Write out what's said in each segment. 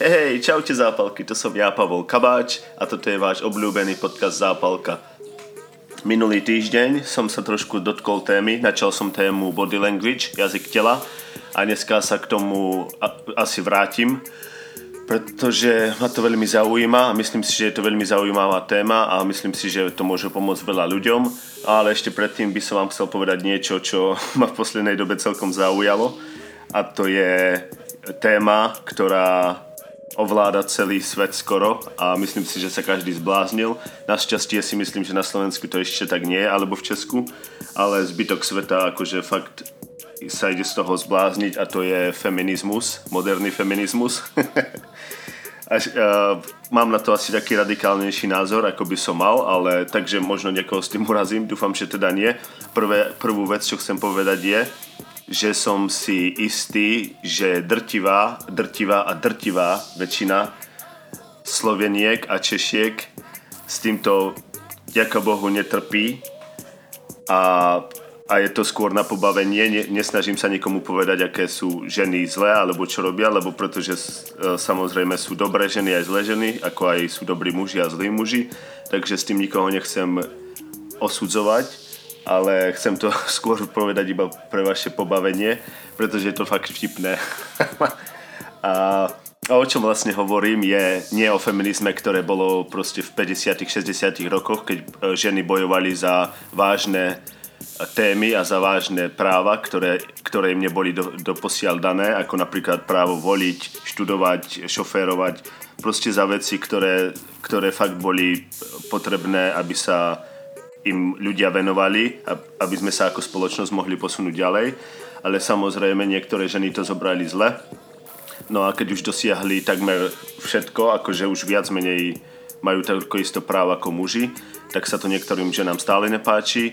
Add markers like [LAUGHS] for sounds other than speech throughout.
Hej, čaute zápalky, to som ja, Pavol Kabáč a toto je váš obľúbený podcast Zápalka. Minulý týždeň som sa trošku dotkol témy, načal som tému body language, jazyk tela a dneska sa k tomu asi vrátim, pretože ma to veľmi zaujíma a myslím si, že je to veľmi zaujímavá téma a myslím si, že to môže pomôcť veľa ľuďom, ale ešte predtým by som vám chcel povedať niečo, čo [LAUGHS] ma v poslednej dobe celkom zaujalo a to je téma, ktorá ovláda celý svet skoro a myslím si, že sa každý zbláznil. Našťastie si myslím, že na Slovensku to ešte tak nie je, alebo v Česku, ale zbytok sveta akože fakt sa ide z toho zblázniť a to je feminizmus, moderný feminizmus. [LAUGHS] Až, uh, mám na to asi taký radikálnejší názor, ako by som mal, ale takže možno niekoho s tým urazím, dúfam, že teda nie. Prvé, prvú vec, čo chcem povedať je, že som si istý, že drtivá, drtivá a drtivá väčšina Sloveniek a Češiek s týmto, ďaká Bohu, netrpí. A, a je to skôr na pobavenie. Ne, nesnažím sa nikomu povedať, aké sú ženy zlé alebo čo robia, lebo pretože e, samozrejme sú dobré ženy aj zlé ženy, ako aj sú dobrí muži a zlí muži, takže s tým nikoho nechcem osudzovať ale chcem to [LAUGHS] skôr povedať iba pre vaše pobavenie, pretože je to fakt vtipné. [LAUGHS] a, a o čom vlastne hovorím je nie o feminizme, ktoré bolo proste v 50 60 rokoch, keď e, ženy bojovali za vážne témy a za vážne práva, ktoré, ktoré im neboli do, doposiaľ dané, ako napríklad právo voliť, študovať, šoférovať, proste za veci, ktoré, ktoré fakt boli potrebné, aby sa im ľudia venovali, aby sme sa ako spoločnosť mohli posunúť ďalej. Ale samozrejme niektoré ženy to zobrali zle. No a keď už dosiahli takmer všetko, akože už viac menej majú toľko isto práv ako muži, tak sa to niektorým ženám stále nepáči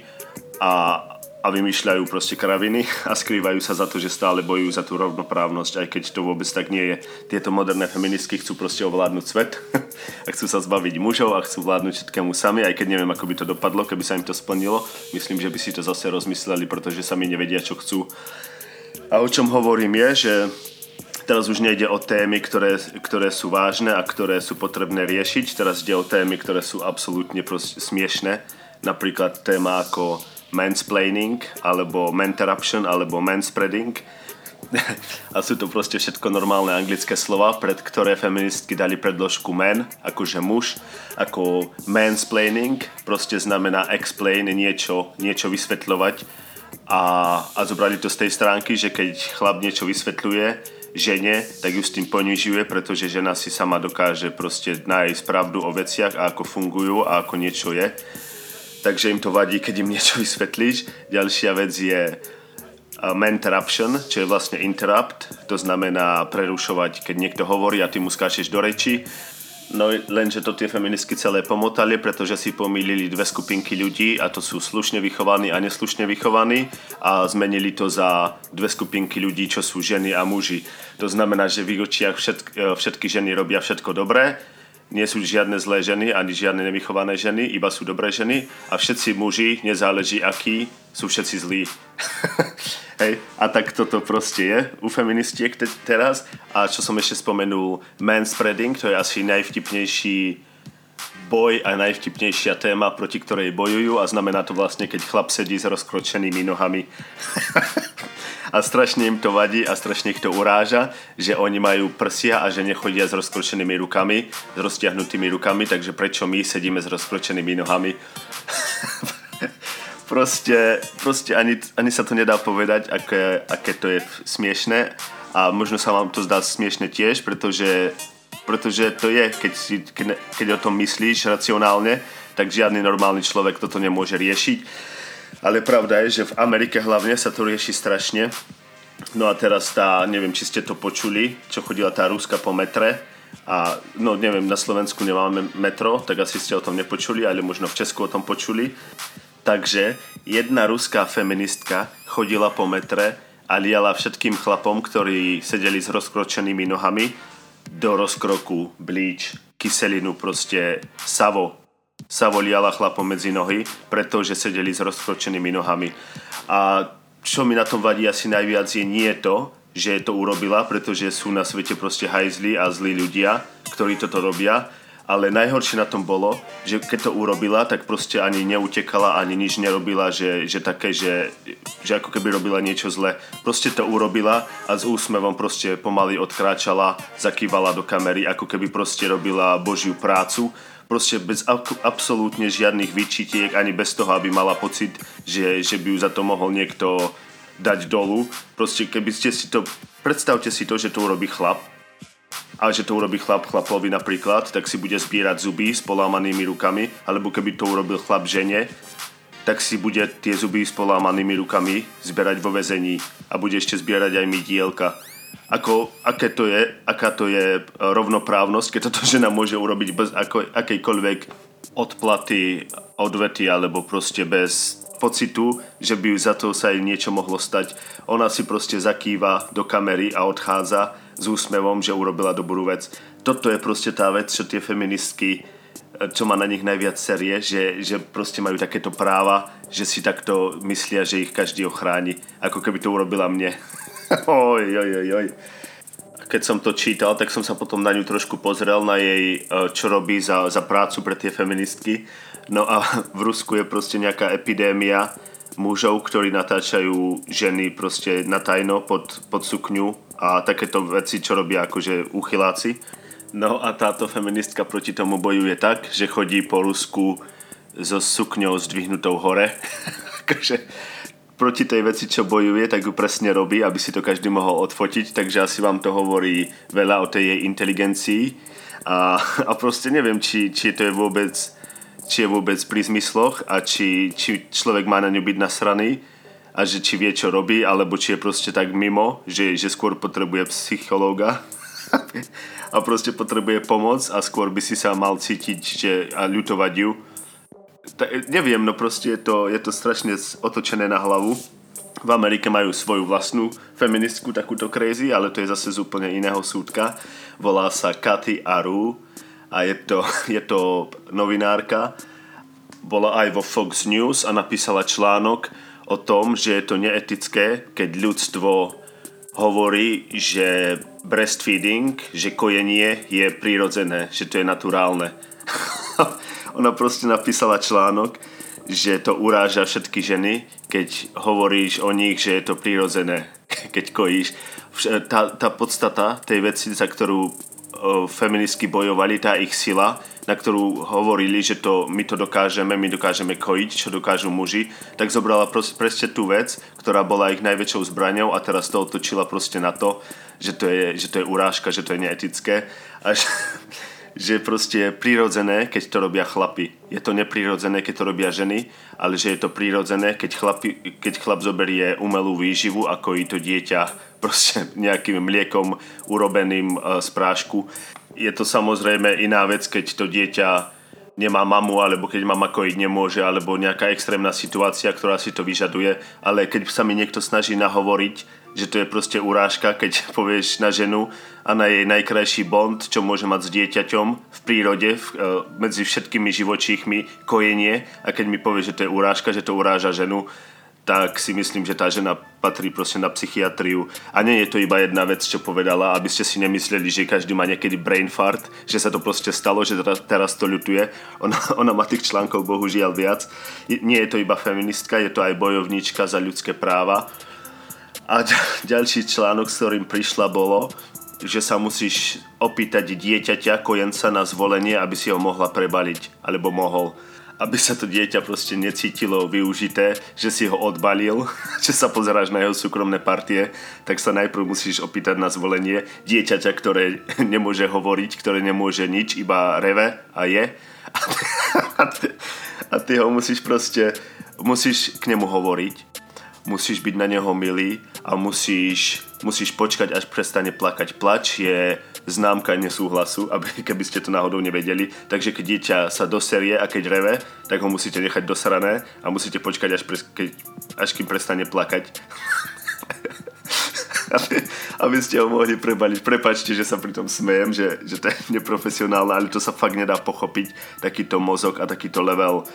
a, a vymýšľajú proste kraviny a skrývajú sa za to, že stále bojujú za tú rovnoprávnosť, aj keď to vôbec tak nie je. Tieto moderné feministky chcú proste ovládnuť svet [LAUGHS] a chcú sa zbaviť mužov a chcú vládnuť všetkému sami, aj keď neviem, ako by to dopadlo, keby sa im to splnilo. Myslím, že by si to zase rozmysleli, pretože sami nevedia, čo chcú. A o čom hovorím je, že teraz už nejde o témy, ktoré, ktoré sú vážne a ktoré sú potrebné riešiť. Teraz ide o témy, ktoré sú absolútne smiešne. Napríklad téma ako mansplaining, alebo menterruption, alebo manspreading. [LAUGHS] a sú to proste všetko normálne anglické slova, pred ktoré feministky dali predložku man, akože muž, ako mansplaining, proste znamená explain, niečo, niečo vysvetľovať a, a zobrali to z tej stránky, že keď chlap niečo vysvetľuje žene, tak ju s tým ponižuje, pretože žena si sama dokáže proste nájsť pravdu o veciach a ako fungujú a ako niečo je takže im to vadí, keď im niečo [LAUGHS] vysvetlíš. Ďalšia vec je interruption, čo je vlastne interrupt, to znamená prerušovať, keď niekto hovorí a ty mu skáčeš do reči. No lenže to tie feministky celé pomotali, pretože si pomýlili dve skupinky ľudí a to sú slušne vychovaní a neslušne vychovaní a zmenili to za dve skupinky ľudí, čo sú ženy a muži. To znamená, že v ich očiach všetky, všetky ženy robia všetko dobré nie sú žiadne zlé ženy ani žiadne nevychované ženy, iba sú dobré ženy a všetci muži, nezáleží akí, sú všetci zlí. [LAUGHS] Hej, a tak toto proste je u feministiek te- teraz. A čo som ešte spomenul, manspreading, to je asi najvtipnejší boj a najvtipnejšia téma, proti ktorej bojujú a znamená to vlastne, keď chlap sedí s rozkročenými nohami. [LAUGHS] a strašne im to vadí a strašne ich to uráža, že oni majú prsia a že nechodia s rozkročenými rukami, s roztiahnutými rukami, takže prečo my sedíme s rozkročenými nohami? [LAUGHS] proste, proste ani, ani sa to nedá povedať, aké, aké to je smiešné a možno sa vám to zdá smiešne tiež, pretože, pretože to je, keď, keď, keď o tom myslíš racionálne, tak žiadny normálny človek toto nemôže riešiť ale pravda je, že v Amerike hlavne sa to rieši strašne. No a teraz tá, neviem, či ste to počuli, čo chodila tá Ruska po metre. A no neviem, na Slovensku nemáme metro, tak asi ste o tom nepočuli, ale možno v Česku o tom počuli. Takže jedna ruská feministka chodila po metre a liala všetkým chlapom, ktorí sedeli s rozkročenými nohami do rozkroku blíč, kyselinu, proste savo, sa voliala chlapom medzi nohy, pretože sedeli s rozkročenými nohami. A čo mi na tom vadí asi najviac je nie to, že to urobila, pretože sú na svete proste hajzli a zlí ľudia, ktorí toto robia ale najhoršie na tom bolo, že keď to urobila, tak proste ani neutekala, ani nič nerobila, že, že také, že, že ako keby robila niečo zle. Proste to urobila a s úsmevom proste pomaly odkráčala, zakývala do kamery, ako keby proste robila božiu prácu. Proste bez absolútne žiadnych výčitiek, ani bez toho, aby mala pocit, že, že by ju za to mohol niekto dať dolu. Proste keby ste si to, predstavte si to, že to urobí chlap, a že to urobí chlap chlapovi napríklad, tak si bude zbierať zuby s polámanými rukami, alebo keby to urobil chlap žene, tak si bude tie zuby s polámanými rukami zbierať vo vezení a bude ešte zbierať aj mydielka. Ako, aké to je, aká to je e, rovnoprávnosť, keď toto žena môže urobiť bez ako, akejkoľvek odplaty, odvety alebo proste bez pocitu, že by za to sa jej niečo mohlo stať. Ona si proste zakýva do kamery a odchádza s úsmevom, že urobila dobrú vec. Toto je proste tá vec, čo tie feministky, čo má na nich najviac série, že, že proste majú takéto práva, že si takto myslia, že ich každý ochráni. Ako keby to urobila mne. [LAUGHS] oj, oj, oj, oj. Keď som to čítal, tak som sa potom na ňu trošku pozrel, na jej, e, čo robí za, za prácu pre tie feministky. No a [LAUGHS] v Rusku je proste nejaká epidémia mužov, ktorí natáčajú ženy proste na tajno pod, pod sukňu a takéto veci, čo robia akože uchyláci. No a táto feministka proti tomu bojuje tak, že chodí po Rusku so sukňou zdvihnutou hore. [LAUGHS] akože proti tej veci, čo bojuje, tak ju presne robí, aby si to každý mohol odfotiť, takže asi vám to hovorí veľa o tej jej inteligencii. A, a proste neviem, či, či to je vôbec či je vôbec pri zmysloch a či, či človek má na ňu byť nasraný a že či vie, čo robí, alebo či je proste tak mimo, že, že skôr potrebuje psychológa [LAUGHS] a proste potrebuje pomoc a skôr by si sa mal cítiť že, a ľutovať ju. Ta, neviem, no proste je to, je to strašne otočené na hlavu. V Amerike majú svoju vlastnú feministku, takúto crazy, ale to je zase z úplne iného súdka. Volá sa Katy Aru a je to, [LAUGHS] je to novinárka. Bola aj vo Fox News a napísala článok, o tom, že je to neetické, keď ľudstvo hovorí, že breastfeeding, že kojenie je prírodzené, že to je naturálne. [LAUGHS] Ona proste napísala článok, že to uráža všetky ženy, keď hovoríš o nich, že je to prírodzené, [LAUGHS] keď kojíš. Tá, tá podstata tej veci, za ktorú feministky bojovali, tá ich sila, na ktorú hovorili, že to, my to dokážeme, my dokážeme kojiť, čo dokážu muži, tak zobrala proste, presne tú vec, ktorá bola ich najväčšou zbraňou a teraz to otočila proste na to, že to je, že to je urážka, že to je neetické. A že, [LAUGHS] že proste je prirodzené, keď to robia chlapi. Je to neprirodzené, keď to robia ženy, ale že je to prirodzené, keď, chlapi, keď chlap zoberie umelú výživu, ako i to dieťa [LAUGHS] proste nejakým mliekom urobeným e, z prášku je to samozrejme iná vec, keď to dieťa nemá mamu, alebo keď mama kojiť nemôže, alebo nejaká extrémna situácia, ktorá si to vyžaduje. Ale keď sa mi niekto snaží nahovoriť, že to je proste urážka, keď [LAUGHS] povieš na ženu a na jej najkrajší bond, čo môže mať s dieťaťom v prírode, v, e, medzi všetkými živočíchmi, kojenie a keď mi povieš, že to je urážka, že to uráža ženu, tak si myslím, že tá žena patrí proste na psychiatriu. A nie je to iba jedna vec, čo povedala, aby ste si nemysleli, že každý má niekedy brain fart, že sa to proste stalo, že teraz, teraz to ľutuje. Ona, [LAUGHS] ona má tých článkov bohužiaľ viac. Nie je to iba feministka, je to aj bojovníčka za ľudské práva. A ďalší článok, s ktorým prišla, bolo, že sa musíš opýtať dieťaťa, kojenca na zvolenie, aby si ho mohla prebaliť, alebo mohol aby sa to dieťa proste necítilo využité, že si ho odbalil, [LAUGHS] že sa pozeráš na jeho súkromné partie, tak sa najprv musíš opýtať na zvolenie dieťaťa, ktoré [LAUGHS] nemôže hovoriť, ktoré nemôže nič, iba reve a je. [LAUGHS] A ty, a ty ho musíš proste, musíš k nemu hovoriť, musíš byť na neho milý a musíš, musíš počkať, až prestane plakať. Plač je známka nesúhlasu, [LAUGHS] aby, keby ste to náhodou nevedeli. Takže keď dieťa sa doserie a keď reve, tak ho musíte nechať dosrané a musíte počkať, až, pre, keď, až kým prestane plakať. [LAUGHS] aby, aby ste ho mohli prebaliť. Prepačte, že sa pri tom smejem, že, že to je neprofesionálne, ale to sa fakt nedá pochopiť, takýto mozog a takýto level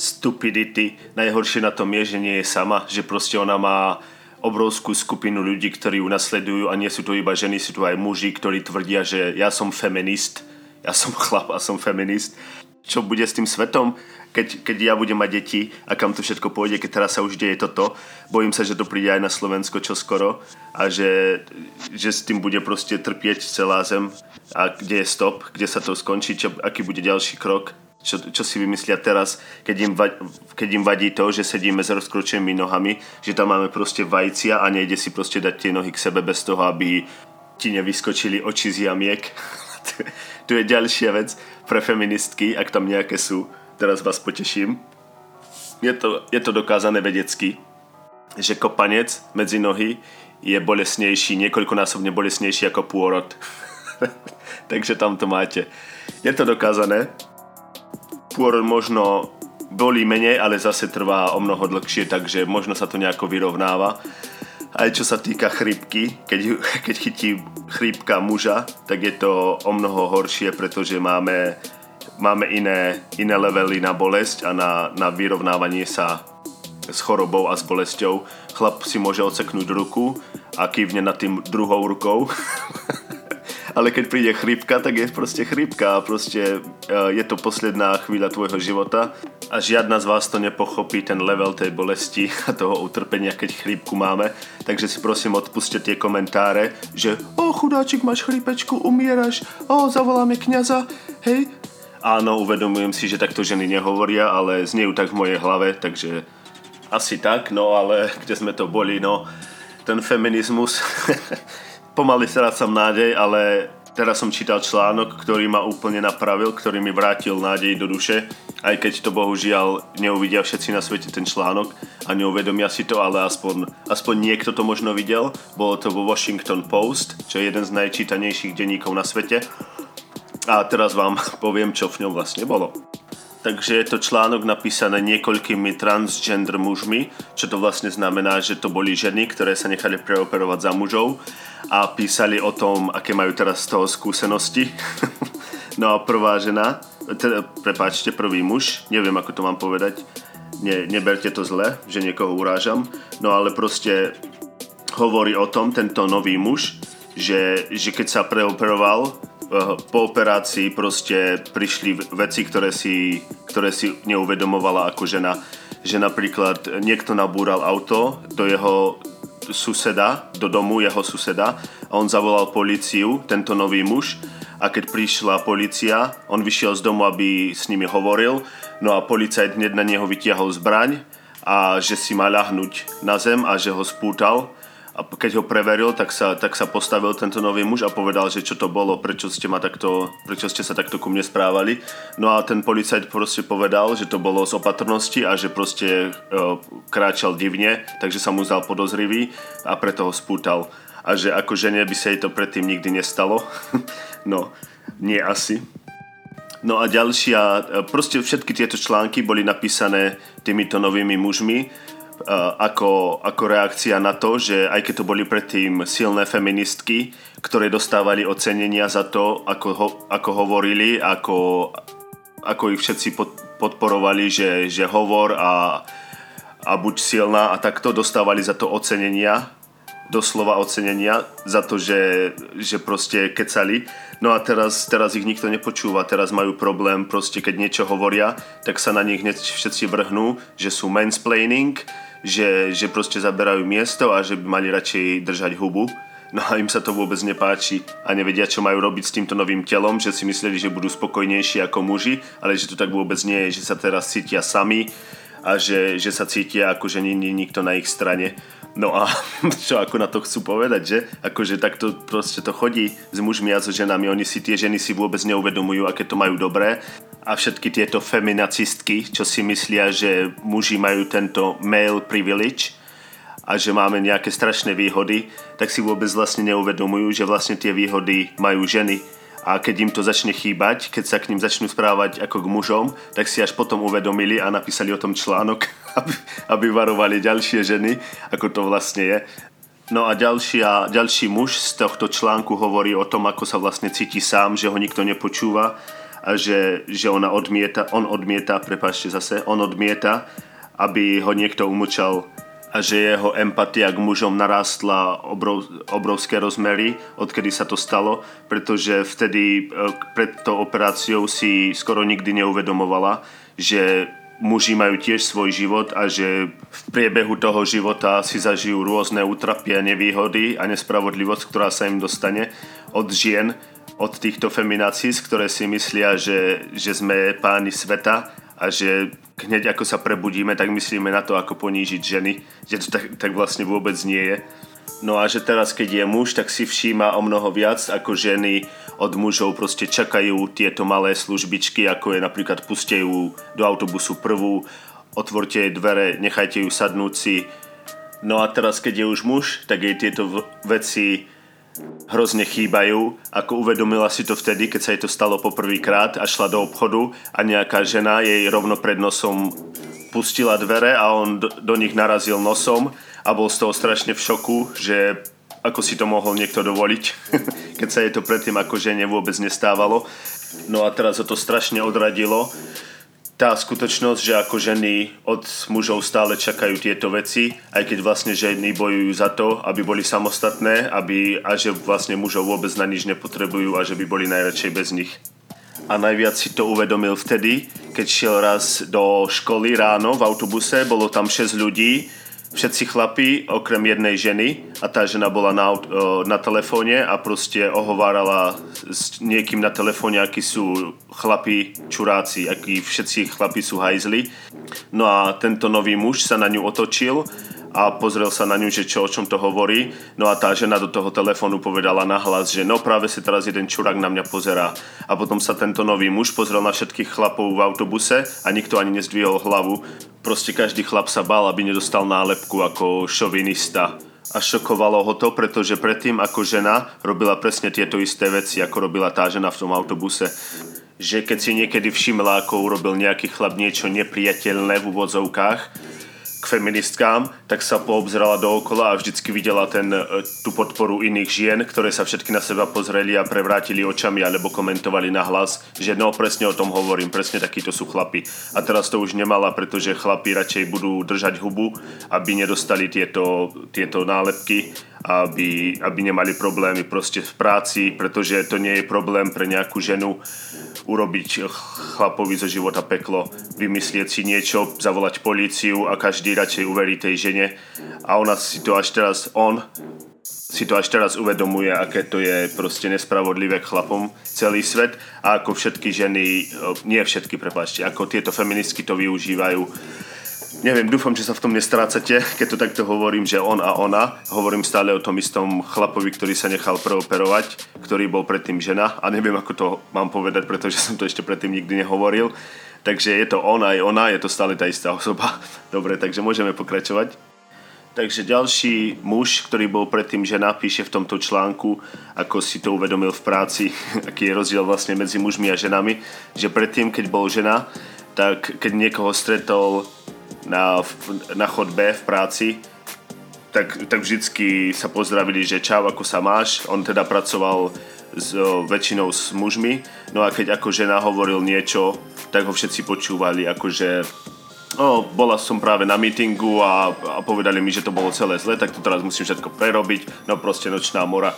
stupidity. Najhoršie na tom je, že nie je sama, že proste ona má obrovskú skupinu ľudí, ktorí ju nasledujú a nie sú to iba ženy, sú to aj muži, ktorí tvrdia, že ja som feminist, ja som [LAUGHS] chlap a som feminist. Čo bude s tým svetom, keď, keď ja budem mať deti a kam to všetko pôjde, keď teraz sa už deje toto. Bojím sa, že to príde aj na Slovensko čoskoro a že, že s tým bude proste trpieť celá zem a kde je stop, kde sa to skončí, čo, aký bude ďalší krok čo, čo si vymyslia teraz, keď im, va, keď im vadí to, že sedíme s rozkročenými nohami, že tam máme proste vajcia a nejde si proste dať tie nohy k sebe bez toho, aby ti nevyskočili oči z jamiek. [LAUGHS] tu je ďalšia vec pre feministky, ak tam nejaké sú. Teraz vás poteším. Je to, je to dokázané vedecky, že kopanec medzi nohy je bolesnejší, niekoľkonásobne bolesnejší ako pôrod. [LAUGHS] Takže tam to máte. Je to dokázané pôrod možno bolí menej, ale zase trvá o mnoho dlhšie, takže možno sa to nejako vyrovnáva. Aj čo sa týka chrípky, keď, [LAUGHS] keď chytí chrípka muža, tak je to o mnoho horšie, pretože máme, máme iné, iné levely na bolesť a na, na vyrovnávanie sa s chorobou a s bolesťou. Chlap si môže oceknúť ruku a kývne nad tým druhou rukou [LAUGHS] ale keď príde chrípka, tak je proste chrípka a proste e, je to posledná chvíľa tvojho života. A žiadna z vás to nepochopí, ten level tej bolesti [LAUGHS] a toho utrpenia, keď chrípku máme. Takže si prosím odpuste tie komentáre, že o chudáčik, máš chrípečku, umieraš, o zavoláme kniaza, hej. Áno, uvedomujem si, že takto ženy nehovoria, ale znejú tak v mojej hlave, takže asi tak, no ale kde sme to boli, no ten feminizmus [LAUGHS] pomaly strácam nádej, ale teraz som čítal článok, ktorý ma úplne napravil, ktorý mi vrátil nádej do duše, aj keď to bohužiaľ neuvidia všetci na svete ten článok a neuvedomia si to, ale aspoň, aspoň niekto to možno videl. Bolo to vo Washington Post, čo je jeden z najčítanejších denníkov na svete. A teraz vám [LAUGHS] poviem, čo v ňom vlastne bolo. Takže je to článok napísaný niekoľkými transgender mužmi, čo to vlastne znamená, že to boli ženy, ktoré sa nechali preoperovať za mužov a písali o tom, aké majú teraz z toho skúsenosti. [LAUGHS] no a prvá žena, teda, prepáčte, prvý muž, neviem ako to mám povedať, ne, neberte to zle, že niekoho urážam, no ale proste hovorí o tom tento nový muž, že, že keď sa preoperoval, Eh, po operácii proste prišli veci, ktoré si, ktoré si neuvedomovala ako žena. Že napríklad niekto nabúral auto do jeho suseda, do domu jeho suseda a on zavolal policiu, tento nový muž a keď prišla policia, on vyšiel z domu, aby s nimi hovoril, no a policajt hneď na neho vytiahol zbraň a že si má ľahnúť na zem a že ho spútal a keď ho preveril, tak sa, tak sa postavil tento nový muž a povedal, že čo to bolo, prečo ste, ma takto, prečo ste sa takto ku mne správali. No a ten policajt proste povedal, že to bolo z opatrnosti a že proste uh, kráčal divne, takže sa mu zdal podozrivý a preto ho spútal. A že ako žene by sa jej to predtým nikdy nestalo. [LAUGHS] no, nie asi. No a ďalšia, e, proste všetky tieto články boli napísané týmito novými mužmi, ako, ako reakcia na to, že aj keď to boli predtým silné feministky, ktoré dostávali ocenenia za to, ako, ho, ako hovorili, ako, ako ich všetci pod, podporovali, že, že hovor a, a buď silná a takto dostávali za to ocenenia, doslova ocenenia za to, že, že proste kecali. No a teraz, teraz ich nikto nepočúva, teraz majú problém, proste keď niečo hovoria, tak sa na nich hneď všetci vrhnú, že sú mansplaining, že, že proste zaberajú miesto a že by mali radšej držať hubu. No a im sa to vôbec nepáči a nevedia, čo majú robiť s týmto novým telom, že si mysleli, že budú spokojnejší ako muži, ale že to tak vôbec nie je, že sa teraz cítia sami a že, že sa cítia ako, že nie je nikto na ich strane. No a [LAUGHS] čo ako na to chcú povedať, že? Akože takto proste to chodí s mužmi a so ženami. Oni si tie ženy si vôbec neuvedomujú, aké to majú dobré a všetky tieto feminacistky, čo si myslia, že muži majú tento male privilege a že máme nejaké strašné výhody, tak si vôbec vlastne neuvedomujú, že vlastne tie výhody majú ženy. A keď im to začne chýbať, keď sa k ním začnú správať ako k mužom, tak si až potom uvedomili a napísali o tom článok, [LAUGHS] aby, aby varovali ďalšie ženy, ako to vlastne je. No a ďalšia, ďalší muž z tohto článku hovorí o tom, ako sa vlastne cíti sám, že ho nikto nepočúva že, že ona odmieta, on odmieta, prepáčte zase, on odmieta, aby ho niekto umlčal a že jeho empatia k mužom narastla obrov, obrovské rozmery, odkedy sa to stalo, pretože vtedy e, pred tou operáciou si skoro nikdy neuvedomovala, že muži majú tiež svoj život a že v priebehu toho života si zažijú rôzne útrapy a nevýhody a nespravodlivosť, ktorá sa im dostane od žien, od týchto feminací, ktoré si myslia, že, že sme páni sveta a že hneď ako sa prebudíme, tak myslíme na to, ako ponížiť ženy, že to tak, tak vlastne vôbec nie je. No a že teraz, keď je muž, tak si všíma o mnoho viac, ako ženy od mužov proste čakajú tieto malé službičky, ako je napríklad pustejú do autobusu prvú, otvorte jej dvere, nechajte ju sadnúť si. No a teraz, keď je už muž, tak jej tieto veci hrozne chýbajú, ako uvedomila si to vtedy, keď sa jej to stalo poprvýkrát a šla do obchodu a nejaká žena jej rovno pred nosom pustila dvere a on do, do nich narazil nosom a bol z toho strašne v šoku, že ako si to mohol niekto dovoliť, [LAUGHS] keď sa jej to predtým ako žene vôbec nestávalo. No a teraz ho to strašne odradilo tá skutočnosť, že ako ženy od mužov stále čakajú tieto veci, aj keď vlastne ženy bojujú za to, aby boli samostatné aby, a že vlastne mužov vôbec na nič nepotrebujú a že by boli najradšej bez nich. A najviac si to uvedomil vtedy, keď šiel raz do školy ráno v autobuse, bolo tam 6 ľudí všetci chlapí, okrem jednej ženy a tá žena bola na, na telefóne a proste ohovárala s niekým na telefóne, akí sú chlapí čuráci, akí všetci chlapí sú hajzli. No a tento nový muž sa na ňu otočil a pozrel sa na ňu, že čo, o čom to hovorí. No a tá žena do toho telefónu povedala nahlas, že no práve si teraz jeden čurák na mňa pozerá. A potom sa tento nový muž pozrel na všetkých chlapov v autobuse a nikto ani nezdvihol hlavu. Proste každý chlap sa bál, aby nedostal nálepku ako šovinista. A šokovalo ho to, pretože predtým ako žena robila presne tieto isté veci, ako robila tá žena v tom autobuse že keď si niekedy všimla, ako urobil nejaký chlap niečo nepriateľné v úvodzovkách, k feministkám, tak sa poobzerala dookola a vždycky videla ten, e, tú podporu iných žien, ktoré sa všetky na seba pozreli a prevrátili očami alebo komentovali na hlas, že no presne o tom hovorím, presne takíto sú chlapi. A teraz to už nemala, pretože chlapi radšej budú držať hubu, aby nedostali tieto, tieto nálepky, aby, aby nemali problémy proste v práci, pretože to nie je problém pre nejakú ženu urobiť chlapovi zo života peklo, vymyslieť si niečo, zavolať políciu a každý radšej uverí tej žene. A ona si to až teraz, on si to až teraz uvedomuje, aké to je proste nespravodlivé k chlapom celý svet. A ako všetky ženy, nie všetky, prepáčte, ako tieto feministky to využívajú neviem, dúfam, že sa v tom nestrácate, keď to takto hovorím, že on a ona. Hovorím stále o tom istom chlapovi, ktorý sa nechal preoperovať, ktorý bol predtým žena a neviem, ako to mám povedať, pretože som to ešte predtým nikdy nehovoril. Takže je to on aj ona, je to stále tá istá osoba. [LAUGHS] Dobre, takže môžeme pokračovať. Takže ďalší muž, ktorý bol predtým žena, píše v tomto článku, ako si to uvedomil v práci, [LAUGHS] aký je rozdiel vlastne medzi mužmi a ženami, že predtým, keď bol žena, tak keď niekoho stretol na, na chodbe v práci, tak, tak vždycky sa pozdravili, že čau, ako sa máš. On teda pracoval s o, väčšinou s mužmi, no a keď ako žena niečo, tak ho všetci počúvali, akože no, bola som práve na meetingu a, a povedali mi, že to bolo celé zle, tak to teraz musím všetko prerobiť, no proste nočná mora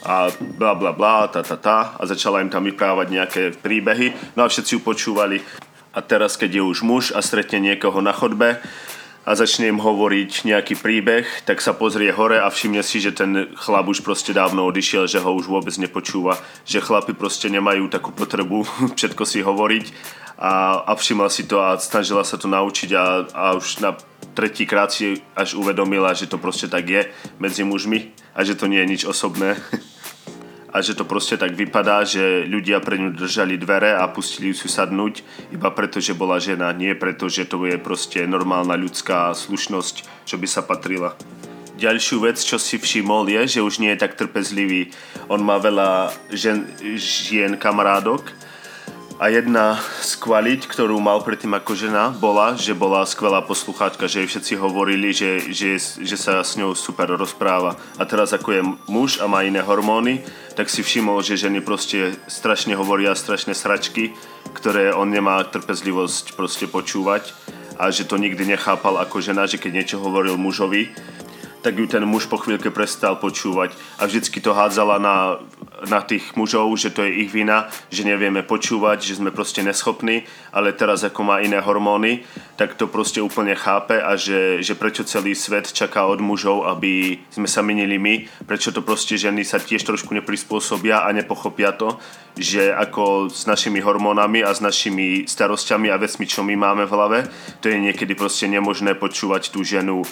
a bla bla bla, ta ta ta. A začala im tam vyprávať nejaké príbehy, no a všetci ju počúvali a teraz, keď je už muž a stretne niekoho na chodbe a začne im hovoriť nejaký príbeh, tak sa pozrie hore a všimne si, že ten chlap už proste dávno odišiel, že ho už vôbec nepočúva, že chlapi proste nemajú takú potrebu [LAUGHS] všetko si hovoriť a, a všimla si to a snažila sa to naučiť a, a už na tretíkrát si až uvedomila, že to proste tak je medzi mužmi a že to nie je nič osobné. [LAUGHS] a že to proste tak vypadá, že ľudia pre ňu držali dvere a pustili ju sadnúť iba preto, že bola žena, nie preto, že to je proste normálna ľudská slušnosť, čo by sa patrila. Ďalšiu vec, čo si všimol je, že už nie je tak trpezlivý. On má veľa žen, žien kamarádok a jedna z kvalit, ktorú mal predtým ako žena, bola, že bola skvelá poslucháčka, že jej všetci hovorili, že, že, že sa s ňou super rozpráva. A teraz ako je muž a má iné hormóny, tak si všimol, že ženy proste strašne hovoria strašné sračky, ktoré on nemá trpezlivosť proste počúvať a že to nikdy nechápal ako žena, že keď niečo hovoril mužovi, tak ju ten muž po chvíľke prestal počúvať a vždycky to hádzala na, na tých mužov, že to je ich vina, že nevieme počúvať, že sme proste neschopní, ale teraz ako má iné hormóny, tak to proste úplne chápe a že, že prečo celý svet čaká od mužov, aby sme sa menili my, prečo to proste ženy sa tiež trošku neprispôsobia a nepochopia to, že ako s našimi hormónami a s našimi starosťami a vecmi, čo my máme v hlave, to je niekedy proste nemožné počúvať tú ženu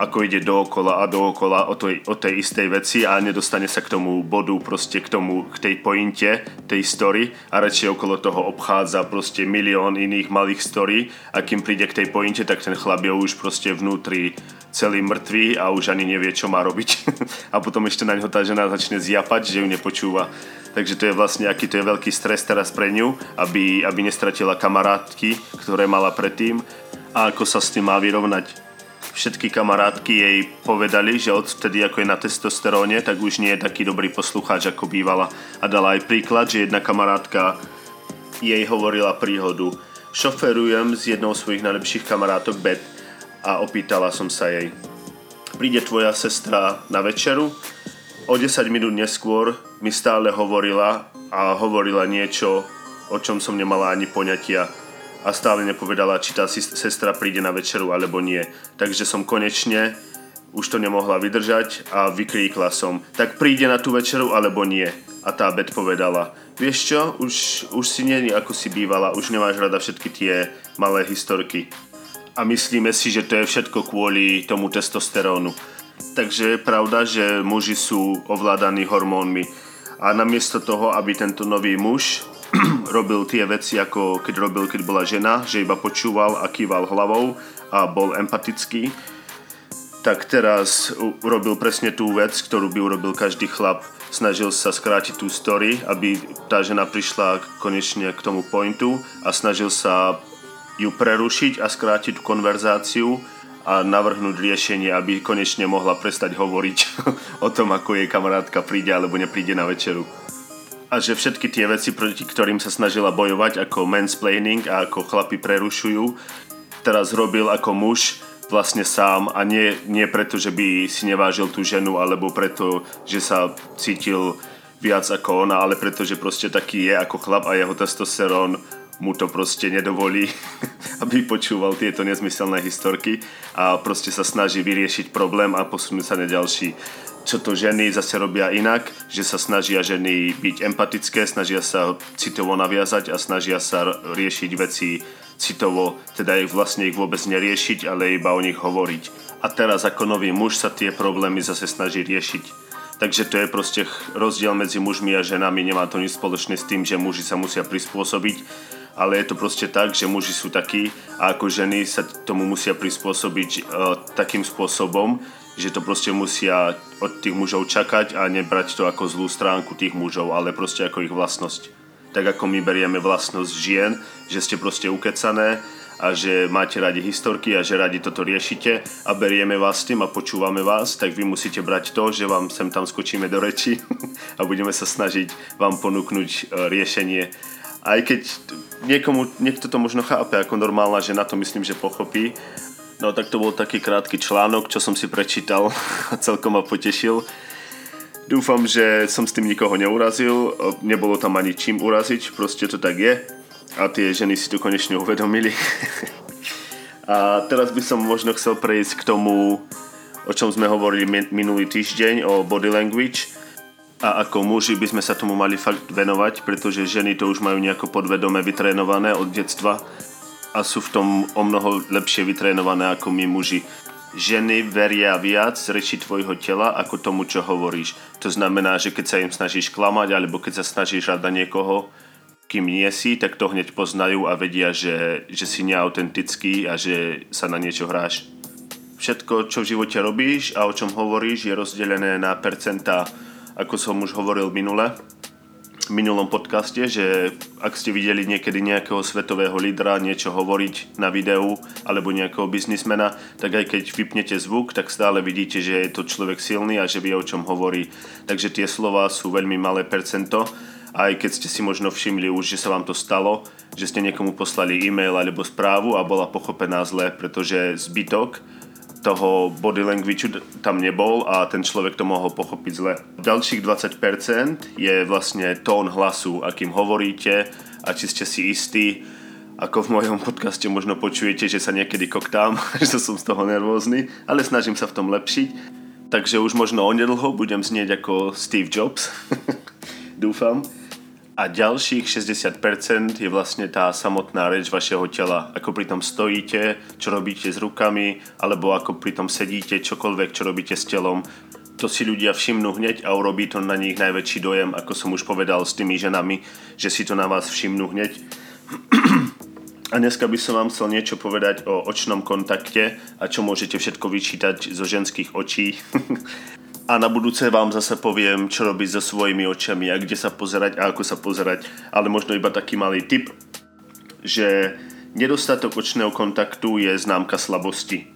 ako ide dookola a dookola o tej, o tej istej veci a nedostane sa k tomu bodu, proste k tomu, k tej pointe, tej story a radšej okolo toho obchádza proste milión iných malých story a kým príde k tej pointe, tak ten chlap je už proste vnútri celý mŕtvý a už ani nevie, čo má robiť. [LAUGHS] a potom ešte na ňo tá žena začne zjapať, že ju nepočúva. Takže to je vlastne, aký to je veľký stres teraz pre ňu, aby, aby nestratila kamarátky, ktoré mala predtým a ako sa s tým má vyrovnať všetky kamarátky jej povedali, že odtedy ako je na testosteróne, tak už nie je taký dobrý poslucháč ako bývala. A dala aj príklad, že jedna kamarátka jej hovorila príhodu. Šoferujem s jednou svojich najlepších kamarátok Beth a opýtala som sa jej. Príde tvoja sestra na večeru? O 10 minút neskôr mi stále hovorila a hovorila niečo, o čom som nemala ani poňatia a stále nepovedala, či tá sestra príde na večeru alebo nie. Takže som konečne už to nemohla vydržať a vykríkla som, tak príde na tú večeru alebo nie. A tá Bet povedala, vieš čo, už, už si nie ako si bývala, už nemáš rada všetky tie malé historky. A myslíme si, že to je všetko kvôli tomu testosterónu. Takže je pravda, že muži sú ovládaní hormónmi. A namiesto toho, aby tento nový muž robil tie veci, ako keď robil, keď bola žena, že iba počúval a kýval hlavou a bol empatický, tak teraz urobil presne tú vec, ktorú by urobil každý chlap. Snažil sa skrátiť tú story, aby tá žena prišla konečne k tomu pointu a snažil sa ju prerušiť a skrátiť tú konverzáciu a navrhnúť riešenie, aby konečne mohla prestať hovoriť [LAUGHS] o tom, ako jej kamarátka príde alebo nepríde na večeru a že všetky tie veci, proti ktorým sa snažila bojovať ako mansplaining a ako chlapi prerušujú, teraz robil ako muž vlastne sám a nie, nie preto, že by si nevážil tú ženu alebo preto, že sa cítil viac ako ona, ale preto, že proste taký je ako chlap a jeho testosterón mu to proste nedovolí, [LAUGHS] aby počúval tieto nezmyselné historky a proste sa snaží vyriešiť problém a posunúť sa na ďalší čo to ženy zase robia inak, že sa snažia ženy byť empatické, snažia sa citovo naviazať a snažia sa riešiť veci citovo, teda ich vlastne ich vôbec neriešiť, ale iba o nich hovoriť. A teraz ako nový muž sa tie problémy zase snaží riešiť. Takže to je proste rozdiel medzi mužmi a ženami, nemá to nič spoločné s tým, že muži sa musia prispôsobiť, ale je to proste tak, že muži sú takí a ako ženy sa tomu musia prispôsobiť uh, takým spôsobom, že to proste musia od tých mužov čakať a nebrať to ako zlú stránku tých mužov, ale proste ako ich vlastnosť. Tak ako my berieme vlastnosť žien, že ste proste ukecané a že máte radi historky a že radi toto riešite a berieme vás tým a počúvame vás, tak vy musíte brať to, že vám sem tam skočíme do reči [LAUGHS] a budeme sa snažiť vám ponúknuť e, riešenie. Aj keď niekomu, niekto to možno chápe ako normálna žena, to myslím, že pochopí, No tak to bol taký krátky článok, čo som si prečítal a celkom ma potešil. Dúfam, že som s tým nikoho neurazil, nebolo tam ani čím uraziť, proste to tak je a tie ženy si to konečne uvedomili. [LAUGHS] a teraz by som možno chcel prejsť k tomu, o čom sme hovorili minulý týždeň, o body language a ako muži by sme sa tomu mali fakt venovať, pretože ženy to už majú nejako podvedome vytrénované od detstva a sú v tom o mnoho lepšie vytrénované ako my muži. Ženy veria viac reči tvojho tela ako tomu, čo hovoríš. To znamená, že keď sa im snažíš klamať alebo keď sa snažíš rada niekoho, kým nie si, tak to hneď poznajú a vedia, že, že si neautentický a že sa na niečo hráš. Všetko, čo v živote robíš a o čom hovoríš, je rozdelené na percentá, ako som už hovoril minule minulom podcaste, že ak ste videli niekedy nejakého svetového lídra niečo hovoriť na videu alebo nejakého biznismena, tak aj keď vypnete zvuk, tak stále vidíte, že je to človek silný a že vie o čom hovorí. Takže tie slova sú veľmi malé percento aj keď ste si možno všimli už, že sa vám to stalo, že ste niekomu poslali e-mail alebo správu a bola pochopená zle, pretože zbytok toho body language tam nebol a ten človek to mohol pochopiť zle. Ďalších 20% je vlastne tón hlasu, akým hovoríte a či ste si istí, ako v mojom podcaste možno počujete, že sa niekedy koktám, [LAUGHS] že som z toho nervózny, ale snažím sa v tom lepšiť. Takže už možno onedlho budem znieť ako Steve Jobs. [LAUGHS] Dúfam. A ďalších 60% je vlastne tá samotná reč vašeho tela. Ako pri tom stojíte, čo robíte s rukami, alebo ako pri tom sedíte, čokoľvek, čo robíte s telom. To si ľudia všimnú hneď a urobí to na nich najväčší dojem, ako som už povedal s tými ženami, že si to na vás všimnú hneď. A dneska by som vám chcel niečo povedať o očnom kontakte a čo môžete všetko vyčítať zo ženských očí. [LAUGHS] a na budúce vám zase poviem, čo robiť so svojimi očami a kde sa pozerať a ako sa pozerať. Ale možno iba taký malý tip, že nedostatok očného kontaktu je známka slabosti.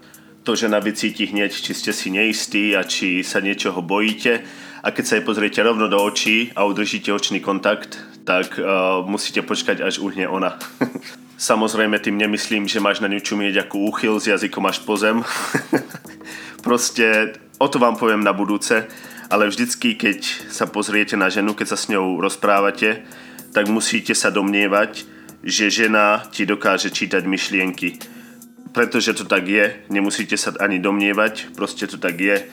To, že na vycíti hneď, či ste si neistí a či sa niečoho bojíte a keď sa jej pozriete rovno do očí a udržíte očný kontakt, tak uh, musíte počkať, až uhne ona. [LAUGHS] Samozrejme tým nemyslím, že máš na ňu čumieť ako úchyl s jazykom až po zem. [LAUGHS] Proste o to vám poviem na budúce, ale vždycky, keď sa pozriete na ženu, keď sa s ňou rozprávate, tak musíte sa domnievať, že žena ti dokáže čítať myšlienky. Pretože to tak je, nemusíte sa ani domnievať, proste to tak je.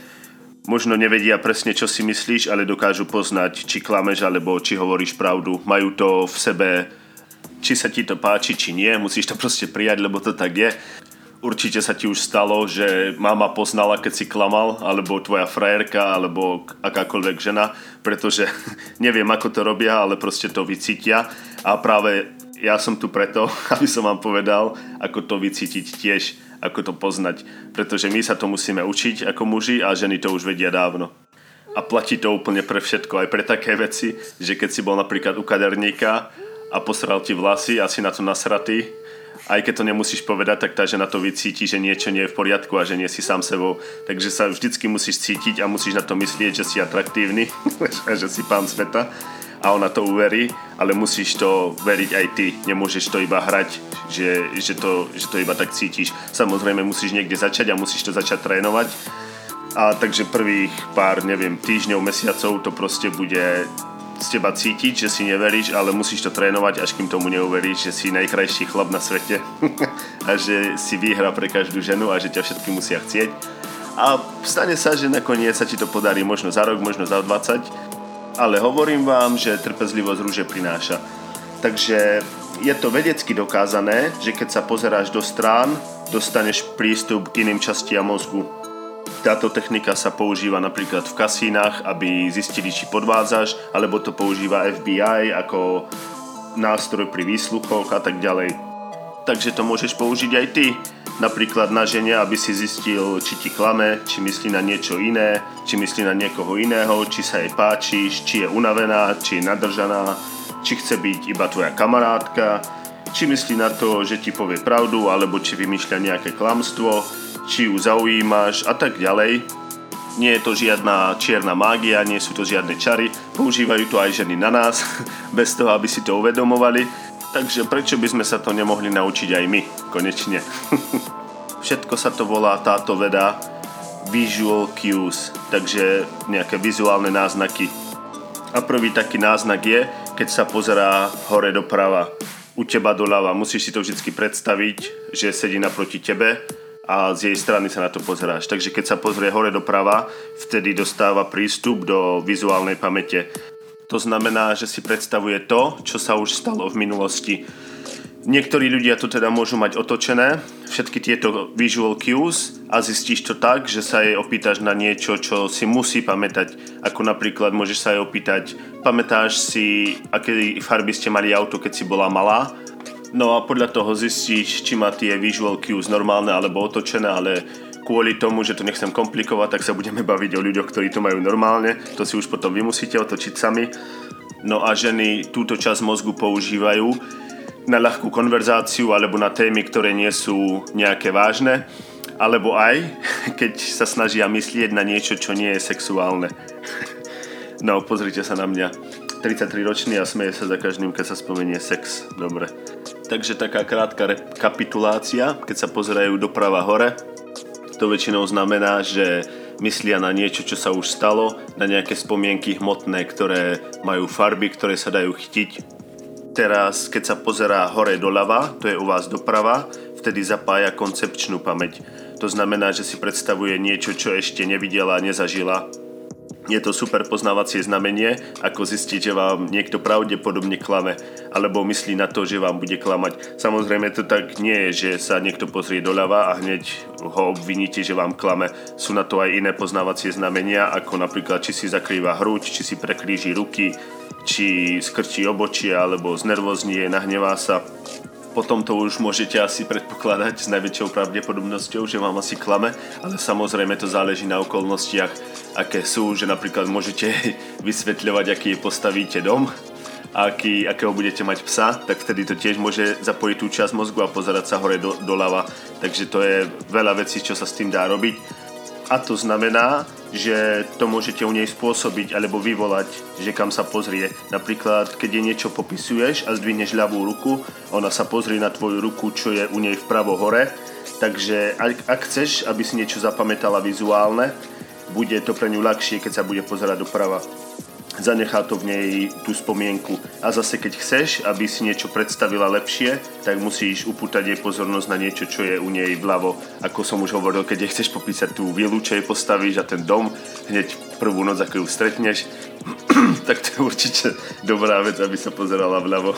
Možno nevedia presne, čo si myslíš, ale dokážu poznať, či klameš alebo či hovoríš pravdu. Majú to v sebe či sa ti to páči, či nie, musíš to proste prijať, lebo to tak je. Určite sa ti už stalo, že mama poznala, keď si klamal, alebo tvoja frajerka, alebo akákoľvek žena, pretože [LAUGHS] neviem, ako to robia, ale proste to vycítia. A práve ja som tu preto, [LAUGHS] aby som vám povedal, ako to vycítiť tiež, ako to poznať. Pretože my sa to musíme učiť ako muži a ženy to už vedia dávno. A platí to úplne pre všetko, aj pre také veci, že keď si bol napríklad u kaderníka a posral ti vlasy a na to nasratý, aj keď to nemusíš povedať, tak tá žena to vycíti, že niečo nie je v poriadku a že nie si sám sebou. Takže sa vždycky musíš cítiť a musíš na to myslieť, že si atraktívny [LAUGHS] že si pán sveta a ona to uverí, ale musíš to veriť aj ty. Nemôžeš to iba hrať, že, že, to, že to iba tak cítiš. Samozrejme musíš niekde začať a musíš to začať trénovať. A takže prvých pár, neviem, týždňov, mesiacov to proste bude z teba cítiť, že si neveríš, ale musíš to trénovať, až kým tomu neuveríš, že si najkrajší chlap na svete [LAUGHS] a že si výhra pre každú ženu a že ťa všetky musia chcieť. A stane sa, že nakoniec sa ti to podarí možno za rok, možno za 20, ale hovorím vám, že trpezlivosť rúže prináša. Takže je to vedecky dokázané, že keď sa pozeráš do strán, dostaneš prístup k iným častiam mozgu táto technika sa používa napríklad v kasínach, aby zistili, či podvádzaš, alebo to používa FBI ako nástroj pri výsluchoch a tak ďalej. Takže to môžeš použiť aj ty. Napríklad na žene, aby si zistil, či ti klame, či myslí na niečo iné, či myslí na niekoho iného, či sa jej páčiš, či je unavená, či je nadržaná, či chce byť iba tvoja kamarátka, či myslí na to, že ti povie pravdu, alebo či vymýšľa nejaké klamstvo, či ju zaujímaš a tak ďalej. Nie je to žiadna čierna mágia, nie sú to žiadne čary, používajú to aj ženy na nás, [LAUGHS] bez toho, aby si to uvedomovali. Takže prečo by sme sa to nemohli naučiť aj my, konečne. [LAUGHS] Všetko sa to volá táto veda visual cues, takže nejaké vizuálne náznaky. A prvý taký náznak je, keď sa pozerá hore doprava, u teba doľava. Musíš si to vždy predstaviť, že sedí naproti tebe a z jej strany sa na to pozeráš. Takže keď sa pozrie hore doprava, vtedy dostáva prístup do vizuálnej pamäte. To znamená, že si predstavuje to, čo sa už stalo v minulosti. Niektorí ľudia to teda môžu mať otočené, všetky tieto visual cues a zistíš to tak, že sa jej opýtaš na niečo, čo si musí pamätať. Ako napríklad môžeš sa jej opýtať, pamätáš si, aké farby ste mali auto, keď si bola malá? No a podľa toho zistíš, či má tie visual cues normálne alebo otočené, ale kvôli tomu, že to nechcem komplikovať, tak sa budeme baviť o ľuďoch, ktorí to majú normálne. To si už potom vy musíte otočiť sami. No a ženy túto časť mozgu používajú na ľahkú konverzáciu alebo na témy, ktoré nie sú nejaké vážne. Alebo aj, [LAUGHS] keď sa snažia myslieť na niečo, čo nie je sexuálne. [LAUGHS] No, pozrite sa na mňa. 33 ročný a smeje sa za každým, keď sa spomenie sex. Dobre. Takže taká krátka rekapitulácia, keď sa pozerajú doprava hore, to väčšinou znamená, že myslia na niečo, čo sa už stalo, na nejaké spomienky hmotné, ktoré majú farby, ktoré sa dajú chytiť. Teraz, keď sa pozerá hore doľava, to je u vás doprava, vtedy zapája koncepčnú pamäť. To znamená, že si predstavuje niečo, čo ešte nevidela, nezažila je to super poznávacie znamenie, ako zistiť, že vám niekto pravdepodobne klame, alebo myslí na to, že vám bude klamať. Samozrejme to tak nie je, že sa niekto pozrie doľava a hneď ho obviníte, že vám klame. Sú na to aj iné poznávacie znamenia, ako napríklad či si zakrýva hruď, či si prekríži ruky, či skrčí obočie, alebo znervoznie, nahnevá sa potom to už môžete asi predpokladať s najväčšou pravdepodobnosťou, že vám asi klame, ale samozrejme to záleží na okolnostiach, aké sú, že napríklad môžete [LAUGHS] vysvetľovať, aký postavíte dom, aký, akého budete mať psa, tak vtedy to tiež môže zapojiť tú časť mozgu a pozerať sa hore do, doľava. Takže to je veľa vecí, čo sa s tým dá robiť. A to znamená, že to môžete u nej spôsobiť alebo vyvolať, že kam sa pozrie. Napríklad, keď je niečo popisuješ a zdvihneš ľavú ruku, ona sa pozrie na tvoju ruku, čo je u nej vpravo hore. Takže ak, ak chceš, aby si niečo zapamätala vizuálne, bude to pre ňu ľahšie, keď sa bude pozerať doprava zanechá to v nej tú spomienku. A zase keď chceš, aby si niečo predstavila lepšie, tak musíš upútať jej pozornosť na niečo, čo je u nej vľavo. Ako som už hovoril, keď jej chceš popísať tú vilu, čo jej postavíš a ten dom, hneď prvú noc, ako ju stretneš, [CLEARS THROAT] tak to je určite dobrá vec, aby sa pozerala vľavo. [LAUGHS]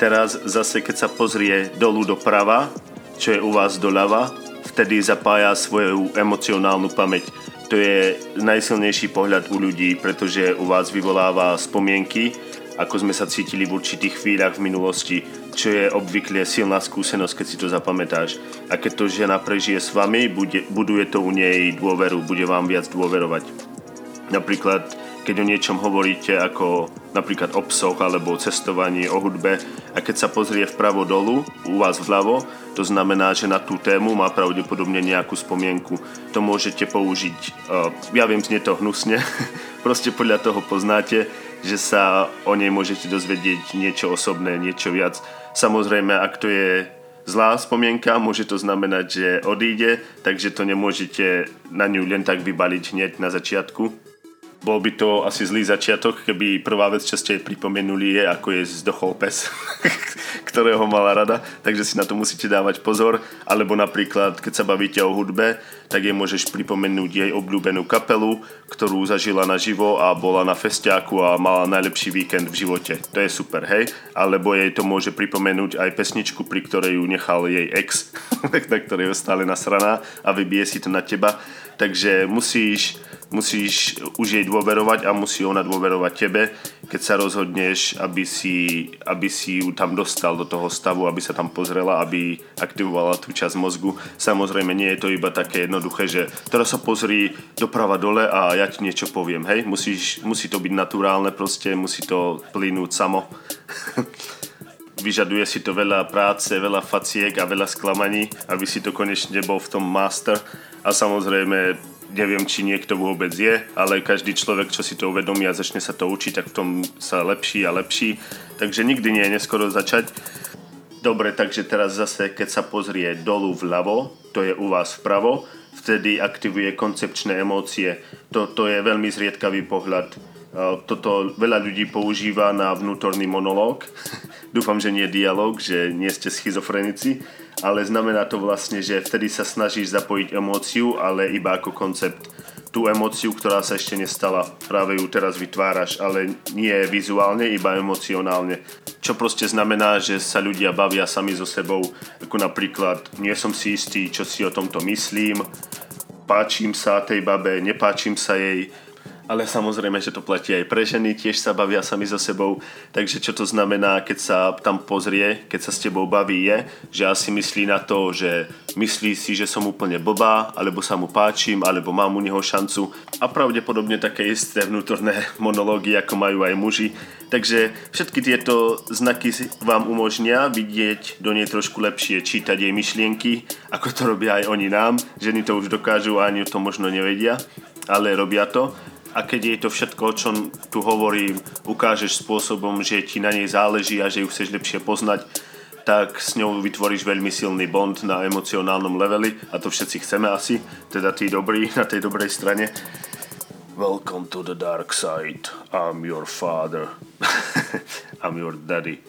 Teraz zase, keď sa pozrie dolu doprava, čo je u vás doľava, vtedy zapája svoju emocionálnu pamäť to je najsilnejší pohľad u ľudí, pretože u vás vyvoláva spomienky, ako sme sa cítili v určitých chvíľach v minulosti, čo je obvykle silná skúsenosť, keď si to zapamätáš. A keď to žena prežije s vami, bude, buduje to u nej dôveru, bude vám viac dôverovať. Napríklad keď o niečom hovoríte ako napríklad o psoch alebo o cestovaní, o hudbe a keď sa pozrie vpravo dolu, u vás vľavo, to znamená, že na tú tému má pravdepodobne nejakú spomienku. To môžete použiť, uh, ja viem, znie to hnusne, [LAUGHS] proste podľa toho poznáte, že sa o nej môžete dozvedieť niečo osobné, niečo viac. Samozrejme, ak to je zlá spomienka, môže to znamenať, že odíde, takže to nemôžete na ňu len tak vybaliť hneď na začiatku bol by to asi zlý začiatok, keby prvá vec, čo ste pripomenuli je, ako je zdochol pes, [LAUGHS] ktorého mala rada, takže si na to musíte dávať pozor. Alebo napríklad, keď sa bavíte o hudbe, tak jej môžeš pripomenúť jej obľúbenú kapelu, ktorú zažila naživo a bola na festiáku a mala najlepší víkend v živote. To je super, hej? Alebo jej to môže pripomenúť aj pesničku, pri ktorej ju nechal jej ex, [LAUGHS] na ktorej je stále nasraná a vybije si to na teba. Takže musíš musíš už jej dôverovať a musí ona dôverovať tebe, keď sa rozhodneš, aby si, aby si ju tam dostal do toho stavu, aby sa tam pozrela, aby aktivovala tú časť mozgu. Samozrejme, nie je to iba také jednoduché, že teraz sa pozri doprava dole a ja ti niečo poviem, hej? Musíš, musí to byť naturálne proste, musí to plynúť samo. [LAUGHS] vyžaduje si to veľa práce, veľa faciek a veľa sklamaní, aby si to konečne bol v tom master. A samozrejme neviem, či niekto vôbec je, ale každý človek, čo si to uvedomí a začne sa to učiť, tak v tom sa lepší a lepší. Takže nikdy nie je neskoro začať. Dobre, takže teraz zase, keď sa pozrie dolu vľavo, to je u vás vpravo, vtedy aktivuje koncepčné emócie. Toto je veľmi zriedkavý pohľad. Toto veľa ľudí používa na vnútorný monológ. [LAUGHS] Dúfam, že nie dialog, že nie ste schizofrenici ale znamená to vlastne, že vtedy sa snažíš zapojiť emóciu, ale iba ako koncept. Tú emóciu, ktorá sa ešte nestala, práve ju teraz vytváraš, ale nie vizuálne, iba emocionálne. Čo proste znamená, že sa ľudia bavia sami so sebou, ako napríklad nie som si istý, čo si o tomto myslím, páčim sa tej babe, nepáčim sa jej, ale samozrejme, že to platí aj pre ženy, tiež sa bavia sami so sebou, takže čo to znamená, keď sa tam pozrie, keď sa s tebou baví je, že asi myslí na to, že myslí si, že som úplne blbá, alebo sa mu páčim, alebo mám u neho šancu a pravdepodobne také isté vnútorné [LAUGHS] monológy, ako majú aj muži. Takže všetky tieto znaky vám umožnia vidieť do nej trošku lepšie, čítať jej myšlienky, ako to robia aj oni nám. Ženy to už dokážu a ani to možno nevedia, ale robia to a keď jej to všetko, o čom tu hovorím, ukážeš spôsobom, že ti na nej záleží a že ju chceš lepšie poznať, tak s ňou vytvoríš veľmi silný bond na emocionálnom leveli a to všetci chceme asi, teda tí dobrí na tej dobrej strane. Welcome to the dark side. I'm your father. [LAUGHS] I'm your daddy.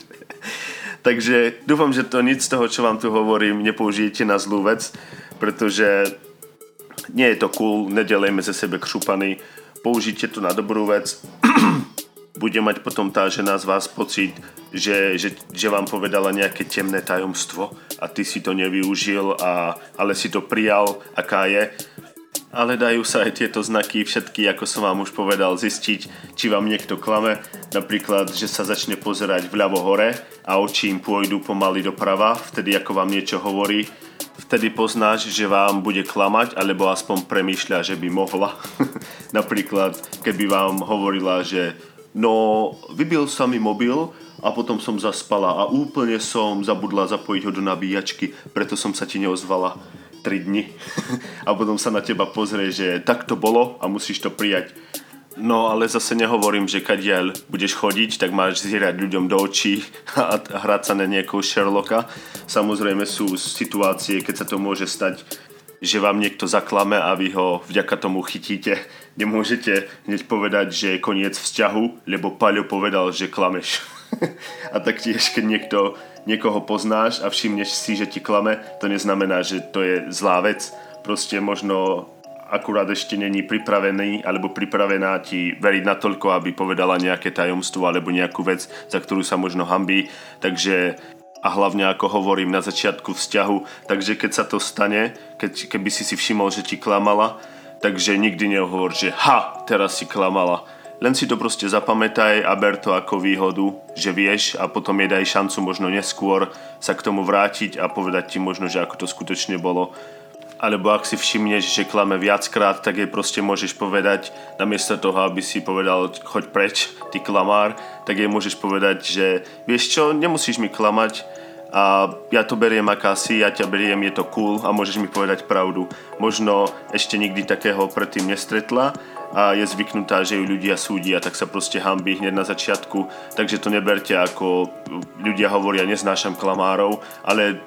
[LAUGHS] Takže dúfam, že to nic z toho, čo vám tu hovorím, nepoužijete na zlú vec, pretože nie je to cool, nedelejme ze sebe křupany, použijte to na dobrú vec. [CLEARS THROAT] Bude mať potom tá žena z vás pocit, že, že, že vám povedala nejaké temné tajomstvo a ty si to nevyužil, a, ale si to prijal, aká je ale dajú sa aj tieto znaky všetky, ako som vám už povedal, zistiť, či vám niekto klame. Napríklad, že sa začne pozerať vľavo hore a oči im pôjdu pomaly doprava, vtedy ako vám niečo hovorí. Vtedy poznáš, že vám bude klamať, alebo aspoň premýšľa, že by mohla. [LAUGHS] Napríklad, keby vám hovorila, že no, vybil sa mi mobil a potom som zaspala a úplne som zabudla zapojiť ho do nabíjačky, preto som sa ti neozvala 3 dni [LAUGHS] a potom sa na teba pozrie, že tak to bolo a musíš to prijať. No ale zase nehovorím, že kadiaľ budeš chodiť, tak máš zierať ľuďom do očí [LAUGHS] a hrať sa na niekoho Sherlocka. Samozrejme sú situácie, keď sa to môže stať, že vám niekto zaklame a vy ho vďaka tomu chytíte. [LAUGHS] Nemôžete hneď povedať, že je koniec vzťahu, lebo Paľo povedal, že klameš. [LAUGHS] a taktiež, keď niekto niekoho poznáš a všimneš si, že ti klame, to neznamená, že to je zlá vec. Proste možno akurát ešte není pripravený alebo pripravená ti veriť natoľko, aby povedala nejaké tajomstvo alebo nejakú vec, za ktorú sa možno hambí. Takže a hlavne ako hovorím na začiatku vzťahu, takže keď sa to stane, keď, keby si si všimol, že ti klamala, takže nikdy nehovor, že ha, teraz si klamala len si to proste zapamätaj a ber to ako výhodu, že vieš a potom je daj šancu možno neskôr sa k tomu vrátiť a povedať ti možno, že ako to skutočne bolo. Alebo ak si všimneš, že klame viackrát, tak jej proste môžeš povedať, namiesto toho, aby si povedal, choď preč, ty klamár, tak jej môžeš povedať, že vieš čo, nemusíš mi klamať, a ja to beriem akási, ja ťa beriem, je to cool a môžeš mi povedať pravdu. Možno ešte nikdy takého predtým nestretla a je zvyknutá, že ju ľudia súdia, tak sa proste hambí hneď na začiatku. Takže to neberte ako ľudia hovoria, neznášam klamárov, ale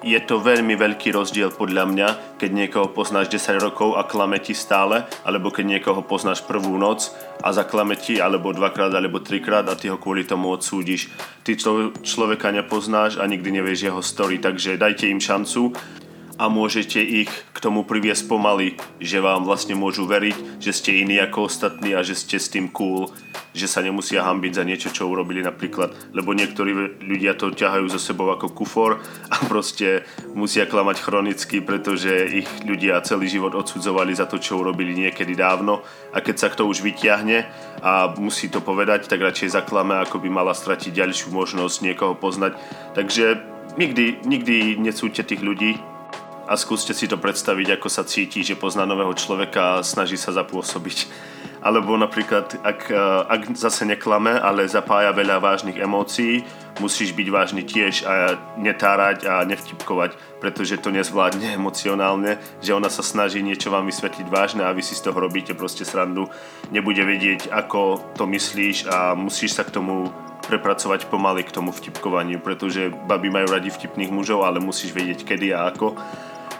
je to veľmi veľký rozdiel podľa mňa, keď niekoho poznáš 10 rokov a klame ti stále, alebo keď niekoho poznáš prvú noc a zaklame ti, alebo dvakrát, alebo trikrát a ty ho kvôli tomu odsúdiš. Ty človeka nepoznáš a nikdy nevieš jeho story, takže dajte im šancu a môžete ich k tomu priviesť pomaly, že vám vlastne môžu veriť, že ste iní ako ostatní a že ste s tým cool, že sa nemusia hambiť za niečo, čo urobili napríklad, lebo niektorí ľudia to ťahajú so sebou ako kufor a proste musia klamať chronicky, pretože ich ľudia celý život odsudzovali za to, čo urobili niekedy dávno a keď sa to už vyťahne a musí to povedať, tak radšej zaklame, ako by mala stratiť ďalšiu možnosť niekoho poznať. Takže nikdy, nikdy nesúďte tých ľudí, a skúste si to predstaviť, ako sa cíti, že pozná nového človeka a snaží sa zapôsobiť. Alebo napríklad, ak, e, ak zase neklame, ale zapája veľa vážnych emócií, musíš byť vážny tiež a netárať a nevtipkovať, pretože to nezvládne [LAUGHS] emocionálne, že ona sa snaží niečo vám vysvetliť vážne a vy si z toho robíte proste srandu. Nebude vedieť, ako to myslíš a musíš sa k tomu prepracovať pomaly k tomu vtipkovaniu, pretože baby majú radi vtipných mužov, ale musíš vedieť kedy a ako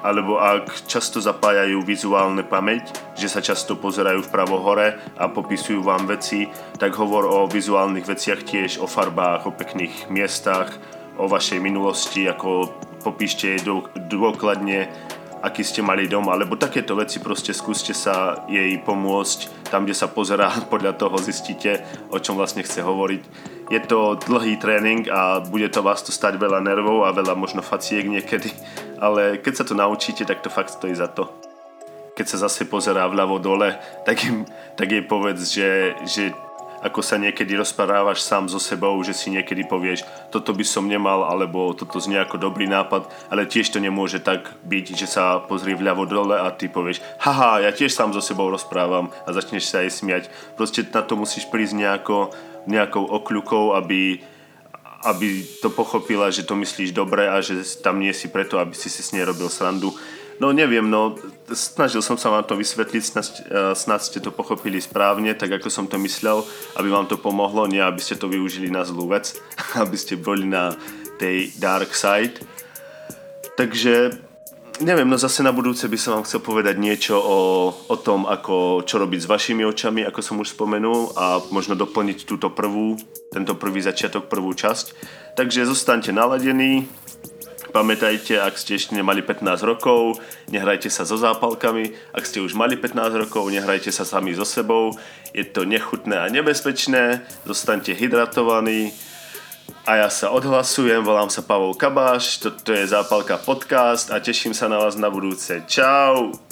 alebo ak často zapájajú vizuálne pamäť, že sa často pozerajú vpravo hore a popisujú vám veci, tak hovor o vizuálnych veciach tiež, o farbách, o pekných miestach, o vašej minulosti, ako popíšte dôkladne, aký ste mali dom, alebo takéto veci proste skúste sa jej pomôcť, tam, kde sa pozerá, [LAUGHS] podľa toho zistíte, o čom vlastne chce hovoriť. Je to dlhý tréning a bude to vás to stať veľa nervov a veľa možno faciek niekedy, ale keď sa to naučíte, tak to fakt stojí za to. Keď sa zase pozerá vľavo dole, tak, im, tak jej povedz, že, že ako sa niekedy rozprávaš sám so sebou, že si niekedy povieš, toto by som nemal, alebo toto znie ako dobrý nápad, ale tiež to nemôže tak byť, že sa pozrie vľavo dole a ty povieš, haha, ja tiež sám so sebou rozprávam a začneš sa aj smiať. Proste na to musíš prísť nejako, nejakou okľukou, aby, aby to pochopila, že to myslíš dobre a že tam nie si preto, aby si si s nej robil srandu. No neviem, no snažil som sa vám to vysvetliť, snad, eh, snad ste to pochopili správne, tak ako som to myslel, aby vám to pomohlo, nie aby ste to využili na zlú vec, [LAUGHS] aby ste boli na tej dark side. Takže neviem, no zase na budúce by som vám chcel povedať niečo o, o tom, ako, čo robiť s vašimi očami, ako som už spomenul a možno doplniť túto prvú, tento prvý začiatok, prvú časť. Takže zostaňte naladení, Pamätajte, ak ste ešte nemali 15 rokov, nehrajte sa so zápalkami. Ak ste už mali 15 rokov, nehrajte sa sami so sebou. Je to nechutné a nebezpečné. Zostaňte hydratovaní. A ja sa odhlasujem, volám sa Pavol Kabáš, toto je Zápalka podcast a teším sa na vás na budúce. Čau!